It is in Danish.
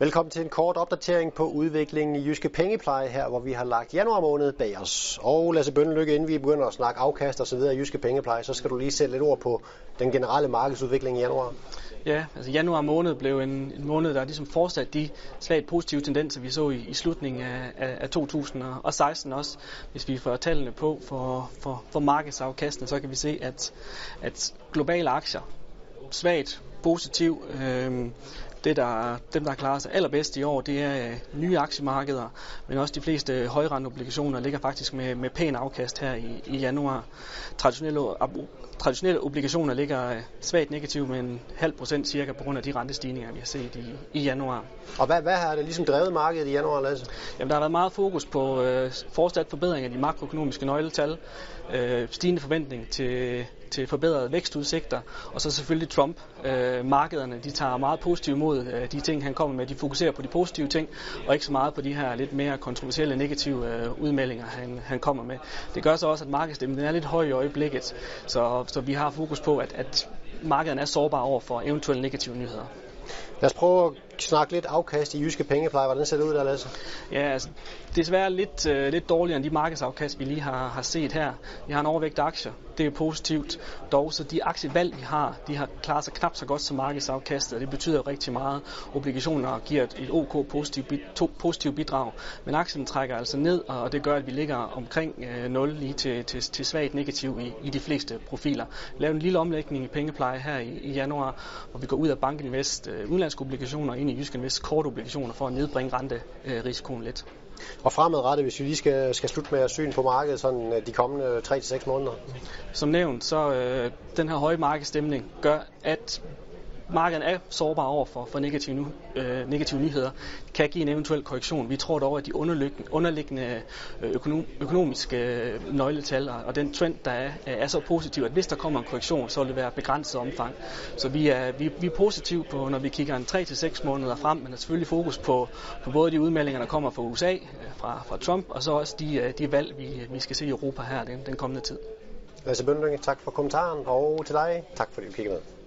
Velkommen til en kort opdatering på udviklingen i Jyske Pengepleje her, hvor vi har lagt januar måned bag os. Og Lasse Bønnelykke, inden vi begynder at snakke afkast og så videre i Jyske Pengepleje, så skal du lige sætte lidt ord på den generelle markedsudvikling i januar. Ja, altså januar måned blev en, en måned, der ligesom fortsat de svagt positive tendenser, vi så i, i slutningen af, af, af 2016 også. Hvis vi får tallene på for, for, for markedsafkastene, så kan vi se, at, at globale aktier svagt positiv. Øh, det, der, dem, der klarer sig allerbedst i år, det er øh, nye aktiemarkeder, men også de fleste højrenteobligationer ligger faktisk med, med pæn afkast her i, i januar. Traditionelle, traditionelle obligationer ligger øh, svagt negativt med en halv procent cirka på grund af de rentestigninger, vi har set i, i januar. Og hvad, hvad har det ligesom drevet markedet i januar, Lasse? Jamen, der har været meget fokus på øh, fortsat forbedring af de makroøkonomiske nøgletal, øh, stigende forventning til, til forbedrede vækstudsigter, og så selvfølgelig Trump. Øh, markederne de tager meget positivt imod øh, de ting, han kommer med. De fokuserer på de positive ting, og ikke så meget på de her lidt mere kontroversielle negative øh, udmeldinger, han, han kommer med. Det gør så også, at markedsstemmen er lidt høj i øjeblikket, så, så vi har fokus på, at, at markederne er sårbare over for eventuelle negative nyheder. Lad os prøve at snakke lidt afkast i jyske pengepleje. Hvordan ser det ud der, Lasse? Ja, altså, desværre lidt, øh, lidt dårligere end de markedsafkast, vi lige har, har set her. Vi har en overvægt aktier. Det er positivt. Dog, så de aktievalg, vi har, de har klaret sig knap så godt som markedsafkastet, og det betyder jo rigtig meget. Obligationer giver et, et OK positivt, to, positivt bidrag, men aktien trækker altså ned, og det gør, at vi ligger omkring øh, 0 lige til, til, til svagt negativ i, i de fleste profiler. Lav en lille omlægning i pengepleje her i, i januar, hvor vi går ud af Bankinvest øh, udenlandske obligationer ind i Jysk Invest kortobligationer for at nedbringe renterisikoen lidt. Og fremadrettet, hvis vi lige skal, skal slutte med at syn på markedet sådan øh, de kommende 3-6 måneder? Som nævnt, så øh, den her høje markedsstemning gør, at markedet er sårbar over for, for negative, nu, øh, negative nyheder, kan give en eventuel korrektion. Vi tror dog, at de underliggende, underliggende økonom, økonomiske øh, nøgletal og den trend, der er, er så positiv, at hvis der kommer en korrektion, så vil det være begrænset omfang. Så vi er, vi, vi er positive på, når vi kigger en 3-6 måneder frem, men er selvfølgelig fokus på, på både de udmeldinger, der kommer fra USA, øh, fra, fra Trump, og så også de, øh, de valg, vi, vi skal se i Europa her den, den kommende tid. Lasse Bøndinge, tak for kommentaren, og til dig, tak fordi du kiggede med.